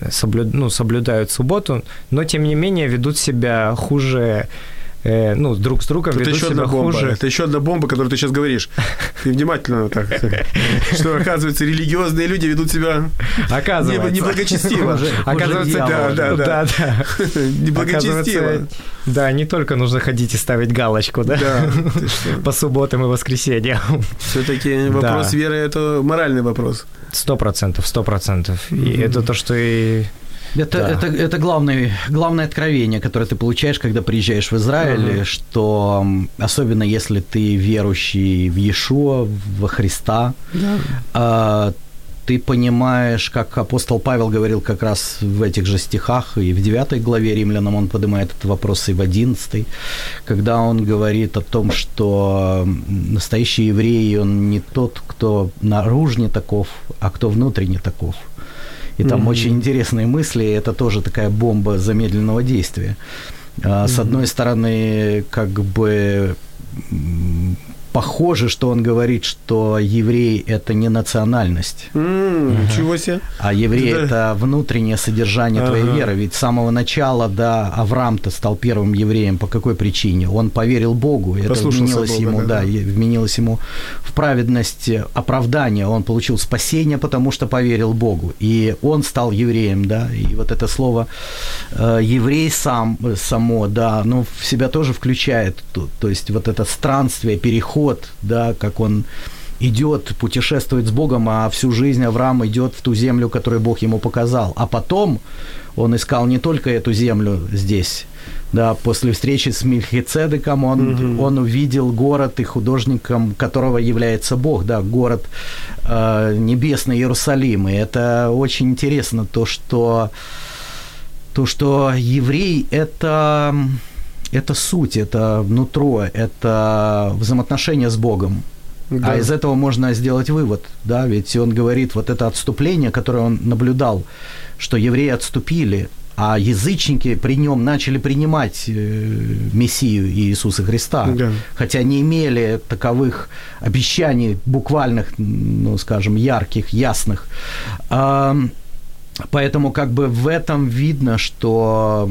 Speaker 4: соблю- ну, соблюдают субботу, но тем не менее ведут себя хуже, э, ну, друг с другом
Speaker 2: Это
Speaker 4: ведут
Speaker 2: еще
Speaker 4: себя
Speaker 2: одна бомба.
Speaker 4: хуже.
Speaker 2: Это еще одна бомба, которую ты сейчас говоришь. Ты внимательно так. Что, оказывается, религиозные люди ведут себя
Speaker 4: Оказывается.
Speaker 2: не- неблагочестиво.
Speaker 4: Оказывается,
Speaker 2: да, да, да. Неблагочестиво.
Speaker 4: Да, не только нужно ходить и ставить галочку, да,
Speaker 2: Да, [LAUGHS]
Speaker 4: по субботам и воскресеньям.
Speaker 2: Все-таки вопрос веры – это моральный вопрос.
Speaker 4: Сто процентов, сто процентов. И это то, что и...
Speaker 3: Это,
Speaker 4: Да.
Speaker 3: это, это главное, главное откровение, которое ты получаешь, когда приезжаешь в Израиль,
Speaker 2: Ага.
Speaker 3: что особенно если ты верующий в Иешуа, во Христа, а, ты понимаешь, как апостол Павел говорил как раз в этих же стихах, и в 9 главе римлянам он поднимает этот вопрос, и в 11, когда он говорит о том, что настоящий еврей, он не тот, кто наружне таков, а кто внутренне таков. И там
Speaker 2: Мгм.
Speaker 3: очень интересные мысли, и это тоже такая бомба замедленного действия. А, С одной стороны, как бы похоже, что он говорит, что еврей – это не национальность,
Speaker 2: Ничего себе.
Speaker 3: а еврей
Speaker 2: Да.
Speaker 3: – это внутреннее содержание твоей веры. Ведь с самого начала, да, Авраам-то стал первым евреем по какой причине? Он поверил Богу, это вменилось
Speaker 2: Бога,
Speaker 3: ему,
Speaker 2: да,
Speaker 3: вменилось ему в праведность э, оправдания. Он получил спасение, потому что поверил Богу. И он стал евреем, да, и вот это слово э, еврей сам, э, само, да, ну, в себя тоже включает, то, то есть вот это странствие, переход, да, как он идет, путешествует с Богом, а всю жизнь Авраам идет в ту землю, которую Бог ему показал. А потом он искал не только эту землю здесь, да, после встречи с Мельхицедеком он,
Speaker 2: Мгм.
Speaker 3: он увидел город, и художником которого является Бог, да, город э, небесный Иерусалим. И это очень интересно, то, что, то, что еврей – это, это суть, это нутро, это взаимоотношения с Богом.
Speaker 2: Да.
Speaker 3: А из этого можно сделать вывод, да, ведь он говорит, вот это отступление, которое он наблюдал, что евреи отступили, а язычники при нем начали принимать э, Мессию Иисуса Христа,
Speaker 2: Да.
Speaker 3: хотя не имели таковых обещаний буквальных, ну, скажем, ярких, ясных. А, Поэтому как бы в этом видно, что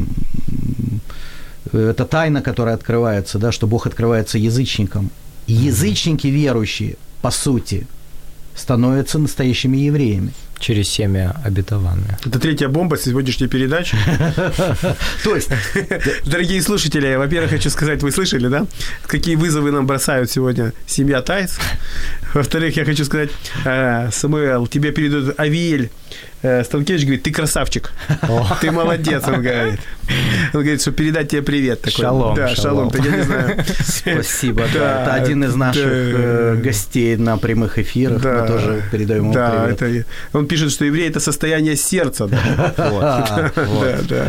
Speaker 3: это тайна, которая открывается, да, что Бог открывается язычникам. И язычники верующие, по сути, становятся настоящими евреями.
Speaker 4: Через семя обетованное.
Speaker 2: Это третья бомба сегодняшней передачи. [LAUGHS]
Speaker 3: То есть, [LAUGHS]
Speaker 2: Дорогие слушатели, во-первых, хочу сказать, вы слышали, да, какие вызовы нам бросают сегодня семья Тайс. Во-вторых, я хочу сказать, э, Самуэл, тебе передает Авиэль Станкевич, говорит, ты красавчик, ты молодец, он говорит. Он говорит, что передать тебе привет. Такой.
Speaker 4: Шалом,
Speaker 2: Да, шалом,
Speaker 4: шалом.
Speaker 2: я не знаю.
Speaker 3: спасибо.
Speaker 2: Да,
Speaker 3: это один из наших э, гостей на прямых эфирах. Мы тоже передаем ему привет.
Speaker 2: он пишет, что еврей – это состояние сердца. Да. [LAUGHS] [LAUGHS] Да.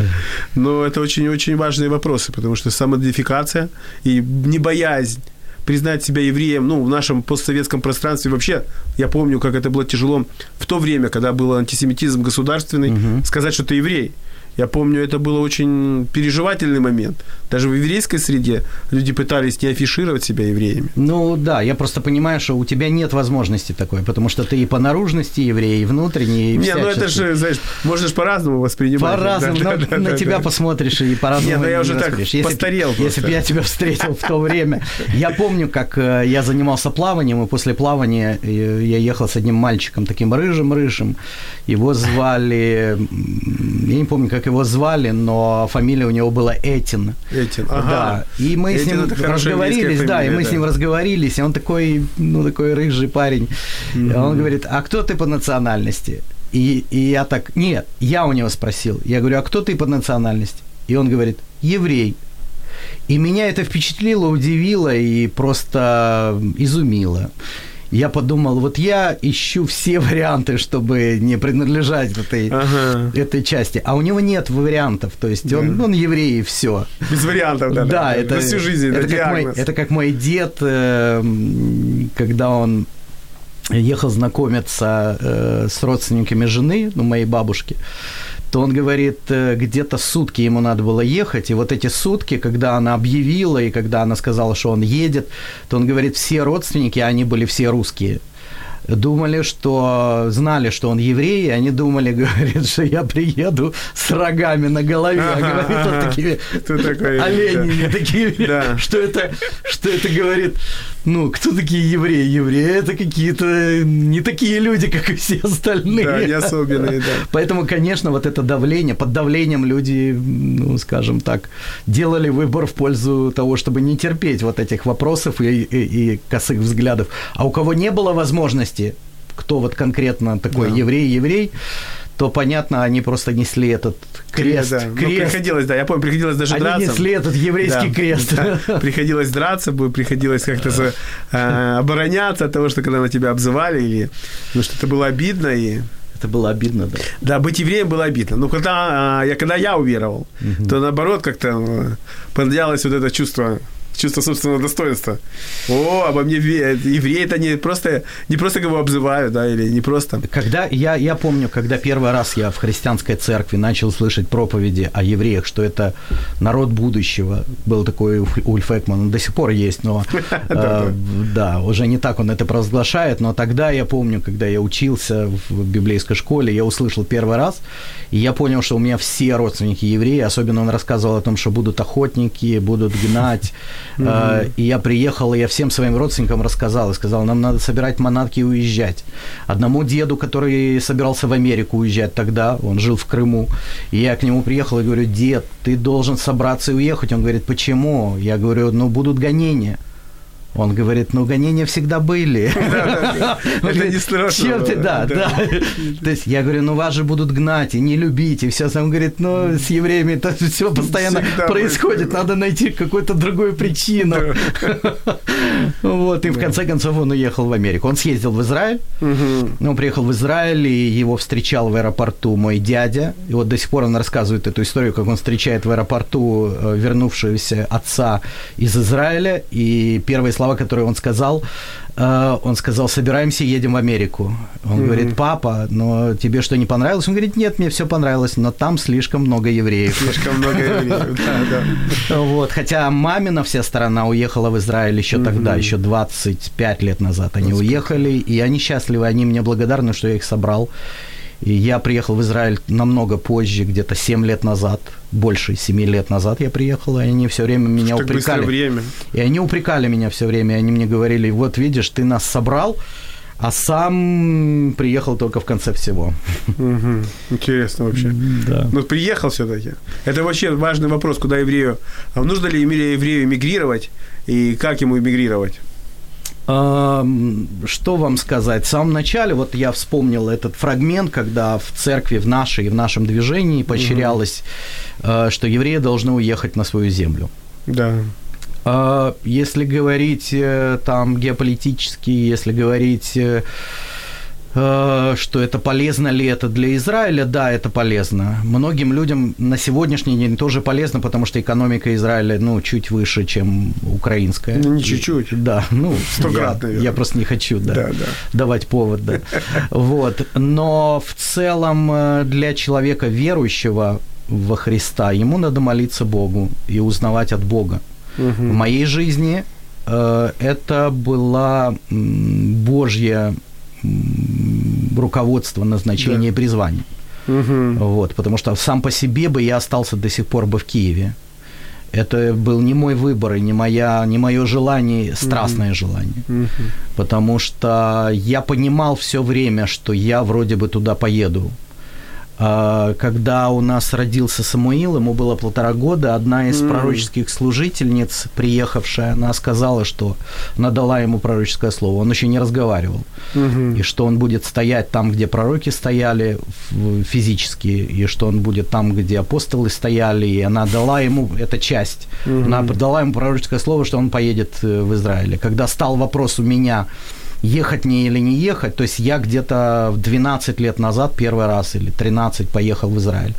Speaker 2: Но это очень-очень важные вопросы, потому что самоидентификация и не боязнь признать себя евреем, ну, в нашем постсоветском пространстве вообще, я помню, как это было тяжело в то время, когда был антисемитизм государственный,
Speaker 3: Мгм.
Speaker 2: сказать, что ты еврей. Я помню, это был очень переживательный момент. Даже в еврейской среде люди пытались не афишировать себя евреями.
Speaker 3: Ну да, я просто понимаю, что у тебя нет возможности такой, потому что ты и по наружности еврей, и внутренний, и
Speaker 2: Не, ну это же, знаешь, можно же по-разному воспринимать.
Speaker 3: По-разному,
Speaker 2: Да, да, да,
Speaker 3: на
Speaker 2: да,
Speaker 3: тебя
Speaker 2: да.
Speaker 3: посмотришь и по-разному.
Speaker 2: Не, ну я уже так.
Speaker 3: Если
Speaker 2: постарел
Speaker 3: Если
Speaker 2: просто.
Speaker 3: бы я тебя встретил в то время. Я помню, как э, я занимался плаванием, и после плавания э, я ехал с одним мальчиком, таким рыжим-рыжим. Его звали... Я не помню, как его звали, но фамилия у него была Этин.
Speaker 2: Этин, ага.
Speaker 3: Да, и мы с
Speaker 2: Этин
Speaker 3: ним разговорились, да, и
Speaker 2: фамилия,
Speaker 3: мы с
Speaker 2: да.
Speaker 3: ним разговорились, и он такой, ну, такой рыжий парень. И он говорит, а кто ты по национальности? И, и я так, нет, я у него спросил, я говорю, а кто ты по национальности? И он говорит, еврей. И меня это впечатлило, удивило и просто изумило. Я подумал, вот я ищу все варианты, чтобы не принадлежать этой, ага. этой части. А у него нет вариантов. То есть да. он, он еврей и все.
Speaker 2: Без вариантов, да.
Speaker 3: Да, это,
Speaker 2: всю жизнь.
Speaker 3: Это,
Speaker 2: это,
Speaker 3: как мой, это как мой дед, э, когда он ехал знакомиться э, с родственниками жены, ну, моей бабушки, то он говорит, э, где-то сутки ему надо было ехать, и вот эти сутки, когда она объявила, и когда она сказала, что он едет, то он говорит, все родственники, они были все русские. Думали, что знали, что он еврей, и они думали, [LAUGHS] говорит, что я приеду с рогами на голове, а говорит, вот такими оленями, такими, что это, что это говорит, ну, кто такие евреи? Евреи это какие-то не такие люди, как и все остальные.
Speaker 2: Да, не особенные, да. [LAUGHS]
Speaker 3: Поэтому, конечно, вот это давление, под давлением люди, ну, скажем так, делали выбор в пользу того, чтобы не терпеть вот этих вопросов и, и, и косых взглядов. А у кого не было возможности, кто вот конкретно такой да. еврей, еврей, то, понятно, они просто несли этот крест. Да.
Speaker 2: Ну, крест. Ну, приходилось, да, я помню, приходилось даже
Speaker 3: они
Speaker 2: драться.
Speaker 3: Несли этот еврейский
Speaker 2: да,
Speaker 3: крест.
Speaker 2: Да. Приходилось драться, приходилось как-то за, э, обороняться от того, что когда на тебя обзывали, или, ну, что это было обидно, и
Speaker 3: это было обидно, да.
Speaker 2: Да, быть евреем было обидно. Но когда а, я, когда я уверовал, угу. то наоборот как-то э, появлялось вот это чувство чувство собственного достоинства. О, обо мне евреи это не просто, не просто кого обзывают, да, или не просто.
Speaker 3: Когда я, я помню, когда первый раз я в христианской церкви начал слышать проповеди о евреях, что это народ будущего, был такой Ульф Экман, он до сих пор есть, но [LAUGHS] э, да, уже не так он это провозглашает, но тогда я помню, когда я учился в библейской школе, я услышал первый раз, и я понял, что у меня все родственники евреи, особенно он рассказывал о том, что будут охотники, будут гнать, [LAUGHS] Mm-hmm. И я приехал, и я всем своим родственникам рассказал, и сказал, нам надо собирать манатки и уезжать. Одному деду, который собирался в Америку уезжать тогда, он жил в Крыму, и я к нему приехал и говорю, дед, ты должен собраться и уехать. Он говорит, почему? Я говорю, ну, будут гонения. Он говорит, ну, гонения всегда были. [LAUGHS]
Speaker 2: Это не страшно.
Speaker 3: Чем ты, да, да. [LAUGHS] То есть я говорю, ну, вас же будут гнать и не любить, и все. Он говорит, ну, с евреями это [LAUGHS] все постоянно происходит, надо найти какую-то другую причину. Вот, и в конце концов он уехал в Америку. Он съездил в Израиль, он приехал в Израиль, и его встречал в аэропорту мой дядя. И вот до сих пор он рассказывает эту историю, как он встречает в аэропорту э, вернувшегося отца из Израиля, и первые слова слова, которые он сказал, э, он сказал, собираемся, едем в Америку. Он mm-hmm. говорит, папа, но тебе что, не понравилось? Он говорит, нет, мне все понравилось, но там слишком много евреев.
Speaker 2: Слишком много евреев, [LAUGHS]
Speaker 3: да, Вот, хотя мамина вся сторона уехала в Израиль еще тогда, еще 25 лет назад они уехали, и они счастливы, они мне благодарны, что я их собрал. И я приехал в Израиль намного позже, где-то 7 лет назад, больше 7 лет назад я приехал, и они все время меня
Speaker 2: так
Speaker 3: упрекали.
Speaker 2: время.
Speaker 3: И они упрекали меня все время, и они мне говорили, вот видишь, ты нас собрал, а сам приехал только в конце всего.
Speaker 2: Угу. Интересно вообще.
Speaker 3: Да.
Speaker 2: Но приехал все-таки. Это вообще важный вопрос, куда еврею... А нужно ли еврею эмигрировать и как ему эмигрировать?
Speaker 3: Что вам сказать? В самом начале, вот я вспомнил этот фрагмент, когда в церкви, в нашей, в нашем движении поощрялось, угу. что евреи должны уехать на свою землю.
Speaker 2: Да.
Speaker 3: Если говорить э, там геополитически, если говорить Э, что это полезно ли это для Израиля? Да, это полезно. Многим людям на сегодняшний день тоже полезно, потому что экономика Израиля, ну, чуть выше, чем украинская.
Speaker 2: Ну, не чуть-чуть.
Speaker 3: Да, ну,
Speaker 2: Стократно.
Speaker 3: Я, я просто не хочу, да,
Speaker 2: да, да.
Speaker 3: давать повод, да. Вот. Но в целом э, для человека верующего во Христа, ему надо молиться Богу и узнавать от Бога. Угу. В моей жизни э, это была Божья руководство, назначение да. призвания. Угу. Вот, потому что сам по себе бы я остался до сих пор бы в Киеве. Это был не мой выбор и не, моя, не мое желание, страстное угу. желание. Угу. Потому что я понимал все время, что я вроде бы туда поеду. А, когда у нас родился Самуил, ему было полтора года, одна из mm. пророческих служительниц, приехавшая, она сказала, что она дала ему пророческое слово. Он еще не разговаривал. Mm-hmm. И что он будет стоять там, где пророки стояли физически, и что он будет там, где апостолы стояли. И она дала ему, эта часть, mm-hmm. она дала ему пророческое слово, что он поедет э, в Израиль. Когда стал вопрос у меня, ехать мне или не ехать. То есть я где-то 12 лет назад первый раз или 13 поехал в Израиль.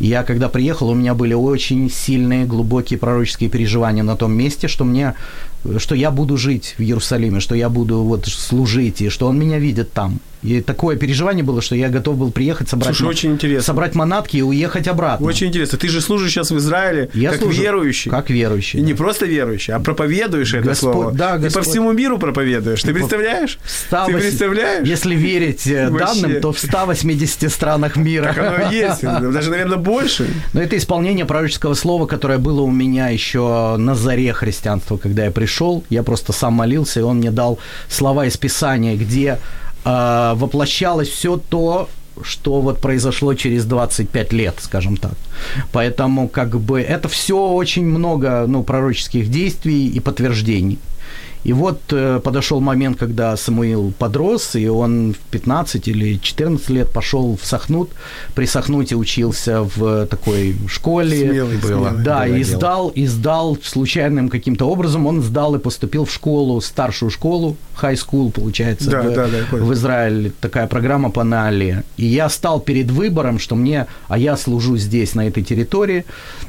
Speaker 3: И я когда приехал, у меня были очень сильные, глубокие пророческие переживания на том месте, что мне что я буду жить в Иерусалиме, что я буду вот служить, и что он меня видит там. И такое переживание было, что я готов был приехать, собрать,
Speaker 2: Слушай, очень интересно.
Speaker 3: собрать манатки и уехать обратно.
Speaker 2: Очень интересно. Ты же служишь сейчас в Израиле
Speaker 3: Я
Speaker 2: как
Speaker 3: служу
Speaker 2: верующий.
Speaker 3: Как верующий.
Speaker 2: И не
Speaker 3: да.
Speaker 2: просто верующий, а проповедуешь это
Speaker 3: Господь-
Speaker 2: слово.
Speaker 3: да,
Speaker 2: Ты по
Speaker 3: Господь-
Speaker 2: всему миру проповедуешь. Ты представляешь?
Speaker 3: Ста
Speaker 2: Ты
Speaker 3: вось-
Speaker 2: представляешь?
Speaker 3: Если верить э,
Speaker 2: Вообще.
Speaker 3: данным, то в 180 странах мира.
Speaker 2: Так оно и есть. [LAUGHS] Даже, наверное, больше.
Speaker 3: Но это исполнение пророческого слова, которое было у меня еще на заре христианства, когда я пришел. Я просто сам молился, и он мне дал слова из Писания, где э, воплощалось все то, что вот произошло через 25 лет, скажем так. Поэтому как бы это все очень много ну, пророческих действий и подтверждений. И вот э, подошел момент, когда Самуил подрос, и он в 15 или 14 лет пошел в Сахнут. При Сахнуте учился в такой школе.
Speaker 2: Смелый, смелый.
Speaker 3: Да,
Speaker 4: Было
Speaker 3: и
Speaker 4: дело.
Speaker 3: сдал, и сдал случайным каким-то образом, он сдал и поступил в школу, старшую школу, high school, получается,
Speaker 2: Да,
Speaker 3: в,
Speaker 2: да, да,
Speaker 3: в Израиле, такая программа по Наале. И я стал перед выбором, что мне, а я служу здесь, на этой территории,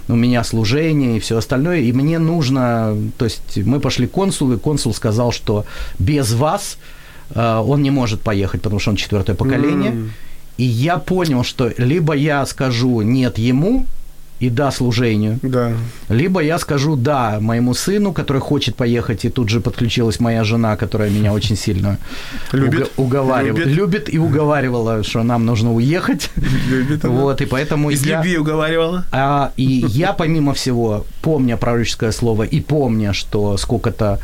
Speaker 3: у меня служение и все остальное, и мне нужно, то есть мы пошли к консулу, и консул сказал, что без вас э, он не может поехать, потому что он четвертое поколение.
Speaker 2: М.
Speaker 3: И я понял, что либо я скажу нет ему и да служению,
Speaker 2: Да.
Speaker 3: либо я скажу да моему сыну, который хочет поехать, и тут же подключилась моя жена, которая меня очень сильно
Speaker 2: Любит.
Speaker 3: уго- уговаривала.
Speaker 2: Любит.
Speaker 3: Любит. и уговаривала, что нам нужно уехать.
Speaker 2: Любит она.
Speaker 3: Вот, и поэтому
Speaker 2: Из
Speaker 3: я...
Speaker 2: любви уговаривала.
Speaker 3: А, и я, помимо всего, помня пророческое слово и помня, что сколько-то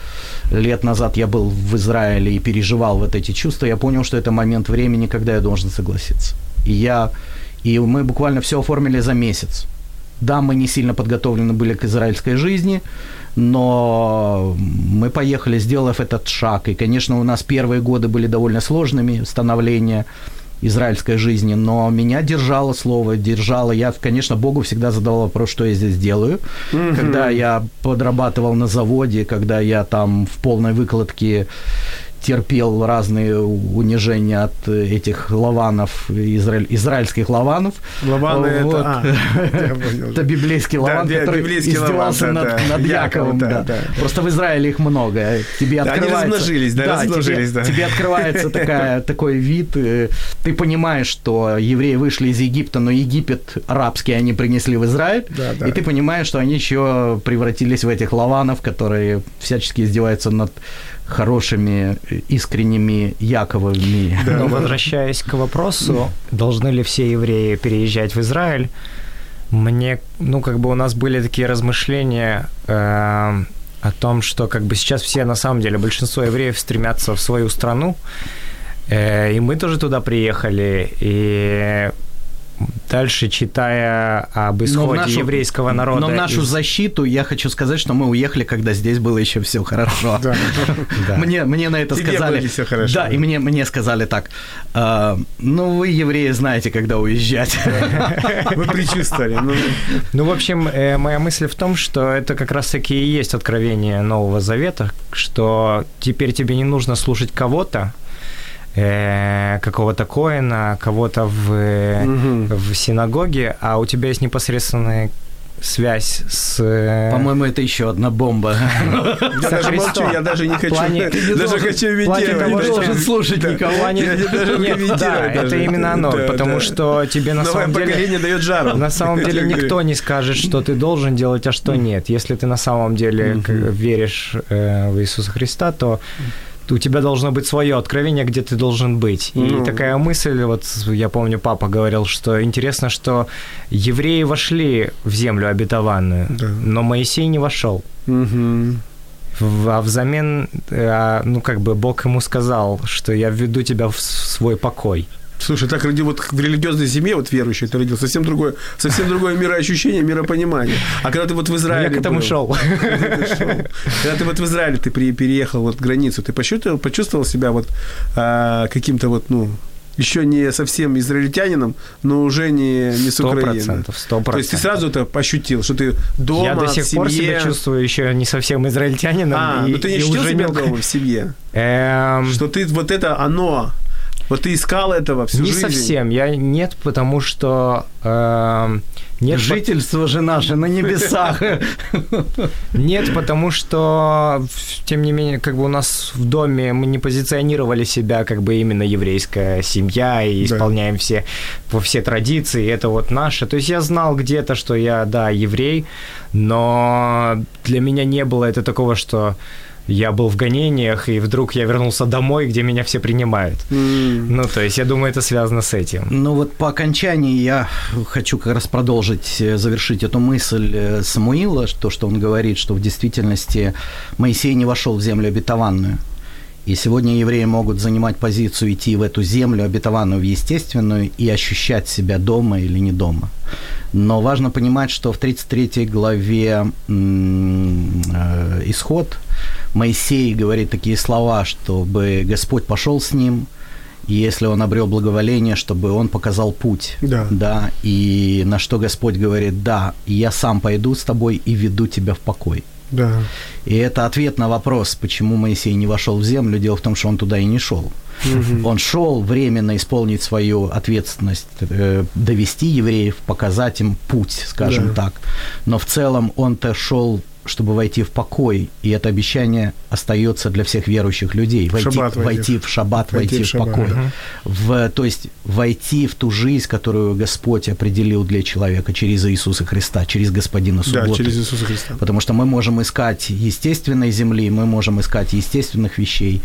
Speaker 3: лет назад я был в Израиле и переживал вот эти чувства, я понял, что это момент времени, когда я должен согласиться. И я... И мы буквально все оформили за месяц. Да, мы не сильно подготовлены были к израильской жизни, но мы поехали, сделав этот шаг. И, конечно, у нас первые годы были довольно сложными, становления израильской жизни, но меня держало слово, держало. Я, конечно, Богу всегда задавал вопрос, что я здесь делаю. Когда я подрабатывал на заводе, когда я там в полной выкладке терпел разные унижения от этих лаванов, израиль, израильских лаванов.
Speaker 2: Лаваны
Speaker 3: Вот.
Speaker 2: это... А.
Speaker 3: Это библейский
Speaker 2: Да,
Speaker 3: лаван,
Speaker 2: да,
Speaker 3: который
Speaker 2: библейский
Speaker 3: издевался
Speaker 2: лаван, да,
Speaker 3: над,
Speaker 2: да.
Speaker 3: над
Speaker 2: Яковом, да,
Speaker 3: да.
Speaker 2: да.
Speaker 3: Просто в Израиле их много. Тебе
Speaker 2: Да, они размножились, да, размножились,
Speaker 3: тебе,
Speaker 2: да.
Speaker 3: тебе открывается такая, [LAUGHS] такой вид. э, Ты понимаешь, что евреи вышли из Египта, но Египет арабский они принесли в Израиль.
Speaker 2: Да, да.
Speaker 3: И ты понимаешь, что они еще превратились в этих лаванов, которые всячески издеваются над хорошими, искренними Яковыми.
Speaker 4: Но возвращаясь к вопросу, должны ли все евреи переезжать в Израиль, мне, ну, как бы у нас были такие размышления э, о том, что как бы сейчас все, на самом деле, большинство евреев стремятся в свою страну, э, и мы тоже туда приехали, и дальше, читая об исходе
Speaker 3: нашу-
Speaker 4: еврейского народа...
Speaker 3: Но в нашу
Speaker 4: из-
Speaker 3: защиту я хочу сказать, что мы уехали, когда здесь было еще все хорошо. [LAUGHS] Мне, мне на это сказали.
Speaker 2: всё хорошо,
Speaker 3: Да, и мне, мне сказали так. «А, ну, вы, евреи, знаете, когда уезжать. [LAUGHS]
Speaker 2: Вы предчувствовали. Ну,
Speaker 4: Ну, в общем, э, моя мысль в том, что это как раз-таки и есть откровение Нового Завета, что теперь тебе не нужно слушать кого-то, э, какого-то коина, кого-то в,
Speaker 2: Мгм.
Speaker 4: в синагоге, а у тебя есть непосредственная связь с... э,
Speaker 3: По-моему, это еще одна бомба. [LAUGHS]
Speaker 2: Я даже молчу, я даже не хочу, [LAUGHS] даже хочу даже.
Speaker 4: что-
Speaker 3: должен слушать никого. [LAUGHS]
Speaker 2: не комментировать
Speaker 4: да, это именно оно, потому что тебе на самом деле...
Speaker 2: поколение дает жару.
Speaker 4: На самом деле никто не скажет, что ты должен делать, а что нет. Если ты на самом деле веришь э, в Иисуса Христа, то у тебя должно быть свое откровение, где ты должен быть. И
Speaker 2: Ну.
Speaker 4: такая мысль, вот я помню, папа говорил, что интересно, что евреи вошли в землю обетованную,
Speaker 2: Да.
Speaker 4: но Моисей не вошел. В- А взамен, э, ну как бы Бог ему сказал, что я введу тебя в свой покой.
Speaker 2: Слушай, так вот в религиозной семье, вот верующий ты родился, совсем другое, совсем другое мироощущение, миропонимание. А когда ты вот в
Speaker 4: Но
Speaker 2: Израиле
Speaker 4: я к этому
Speaker 2: был,
Speaker 4: шел.
Speaker 2: когда ты вот в Израиле ты переехал вот границу, ты почувствовал, почувствовал себя вот а, каким-то вот, ну, еще не совсем израильтянином, но уже не, не с Украины.
Speaker 4: Сто
Speaker 2: То есть ты сразу это ощутил, что ты дома,
Speaker 4: Я до сих
Speaker 2: в семье...
Speaker 4: пор себя чувствую еще не совсем израильтянином.
Speaker 2: А,
Speaker 4: и,
Speaker 2: ну ты не ощутил себя дома в семье?
Speaker 4: Эм,
Speaker 2: Что ты вот это оно, вот ты искал этого всю
Speaker 4: не
Speaker 2: жизнь?
Speaker 4: совсем. Я нет, потому что эм, нет, по-
Speaker 3: Жительство же наше на небесах. [LAUGHS]
Speaker 4: Нет, потому что, тем не менее, как бы у нас в доме мы не позиционировали себя как бы именно еврейская семья и исполняем все, все традиции, это вот наше. То есть я знал где-то, что я, да, еврей, но для меня не было это такого, что я был в гонениях, и вдруг я вернулся домой, где меня все принимают.
Speaker 2: М,
Speaker 4: Ну, то есть я думаю, это связано с этим.
Speaker 3: Ну вот по окончании я хочу как раз продолжить, э, завершить эту мысль э, Самуила, то, что он говорит, что в действительности Моисей не вошел в землю обетованную. И сегодня евреи могут занимать позицию идти в эту землю обетованную, в естественную, и ощущать себя дома или не дома. Но важно понимать, что в 33 главе э, «Исход» Моисей говорит такие слова, чтобы Господь пошел с ним, и если он обрел благоволение, чтобы он показал путь.
Speaker 2: Да.
Speaker 3: Да. И на что Господь говорит, да, я сам пойду с тобой и веду тебя в покой.
Speaker 2: Да.
Speaker 3: И это ответ на вопрос, почему Моисей не вошел в землю. Дело в том, что он туда и не шел. Он шел временно исполнить свою ответственность, э, довести евреев, показать им путь, скажем
Speaker 2: Да.
Speaker 3: так. Но в целом он-то шел чтобы войти в покой, и это обещание остается для всех верующих людей. Войти,
Speaker 2: шаббат войти.
Speaker 3: войти в шаббат,
Speaker 2: Войти
Speaker 3: войти,
Speaker 2: в
Speaker 3: в,
Speaker 2: шаббат,
Speaker 3: покой.
Speaker 2: да.
Speaker 3: В, то есть войти в ту жизнь, которую Господь определил для человека через Иисуса Христа, через Господина субботы.
Speaker 2: Да, через Иисуса Христа.
Speaker 3: Потому что мы можем искать естественной земли, мы можем искать естественных вещей,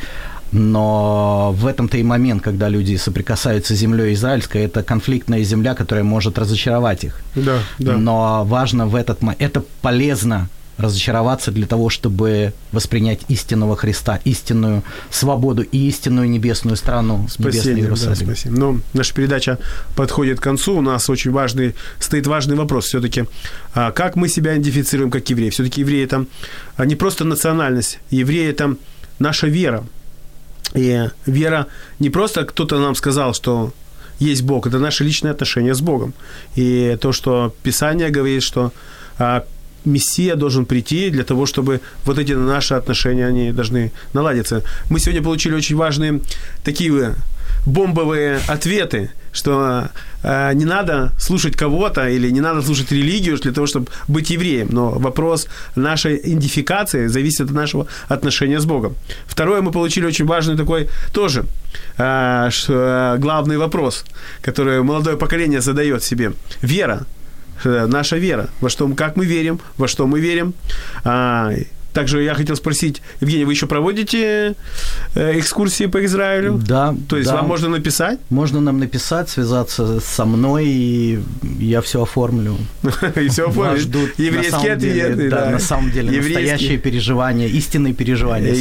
Speaker 3: но в этом-то и момент, когда люди соприкасаются с землей израильской, это конфликтная земля, которая может разочаровать их.
Speaker 2: Да, да.
Speaker 3: Но важно в этот момент, это полезно разочароваться для того, чтобы воспринять истинного Христа, истинную свободу и истинную небесную страну, небесный
Speaker 2: Спасибо, да,
Speaker 3: Иерусалим.
Speaker 2: спасибо. Но наша передача подходит к концу. У нас очень важный, стоит важный вопрос все-таки. А, как мы себя идентифицируем как евреи? Все-таки евреи это а, не просто национальность. Евреи это наша вера. И вера не просто кто-то нам сказал, что есть Бог, это наши личные отношения с Богом. И то, что Писание говорит, что а, Мессия должен прийти для того, чтобы вот эти наши отношения, они должны наладиться. Мы сегодня получили очень важные такие бомбовые ответы, что э, не надо слушать кого-то или не надо слушать религию для того, чтобы быть евреем. Но вопрос нашей идентификации зависит от нашего отношения с Богом. Второе, мы получили очень важный такой тоже э, э, главный вопрос, который молодое поколение задает себе. Вера наша вера, во что, как мы верим, во что мы верим. Также я хотел спросить, Евгений, вы еще проводите э, экскурсии по Израилю?
Speaker 3: Да,
Speaker 2: То есть
Speaker 3: да.
Speaker 2: вам можно написать?
Speaker 3: Можно нам написать, связаться со мной, и я все оформлю. [LAUGHS]
Speaker 2: И все оформить.
Speaker 3: ждут
Speaker 2: Еврейские ответы.
Speaker 3: да, на самом деле настоящие переживания, истинные переживания.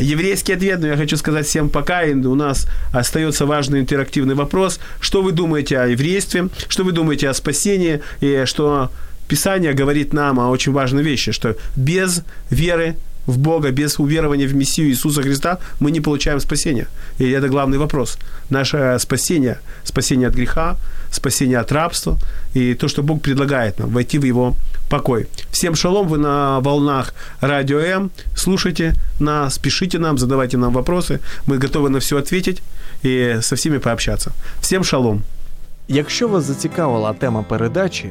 Speaker 2: Еврейский ответ, но я хочу сказать всем пока. И у нас остается важный интерактивный вопрос. Что вы думаете о еврействе? Что вы думаете о спасении? И что Писание говорит нам о очень важной вещи, что без веры в Бога, без уверования в Мессию Иисуса Христа мы не получаем спасения. И это главный вопрос. Наше спасение, спасение от греха, спасение от рабства и то, что Бог предлагает нам, войти в Его покой. Всем шалом, вы на волнах Радио М. Слушайте нас, пишите нам, задавайте нам вопросы. Мы готовы на все ответить и со всеми пообщаться. Всем шалом.
Speaker 1: Якщо вас зацікавила тема передачі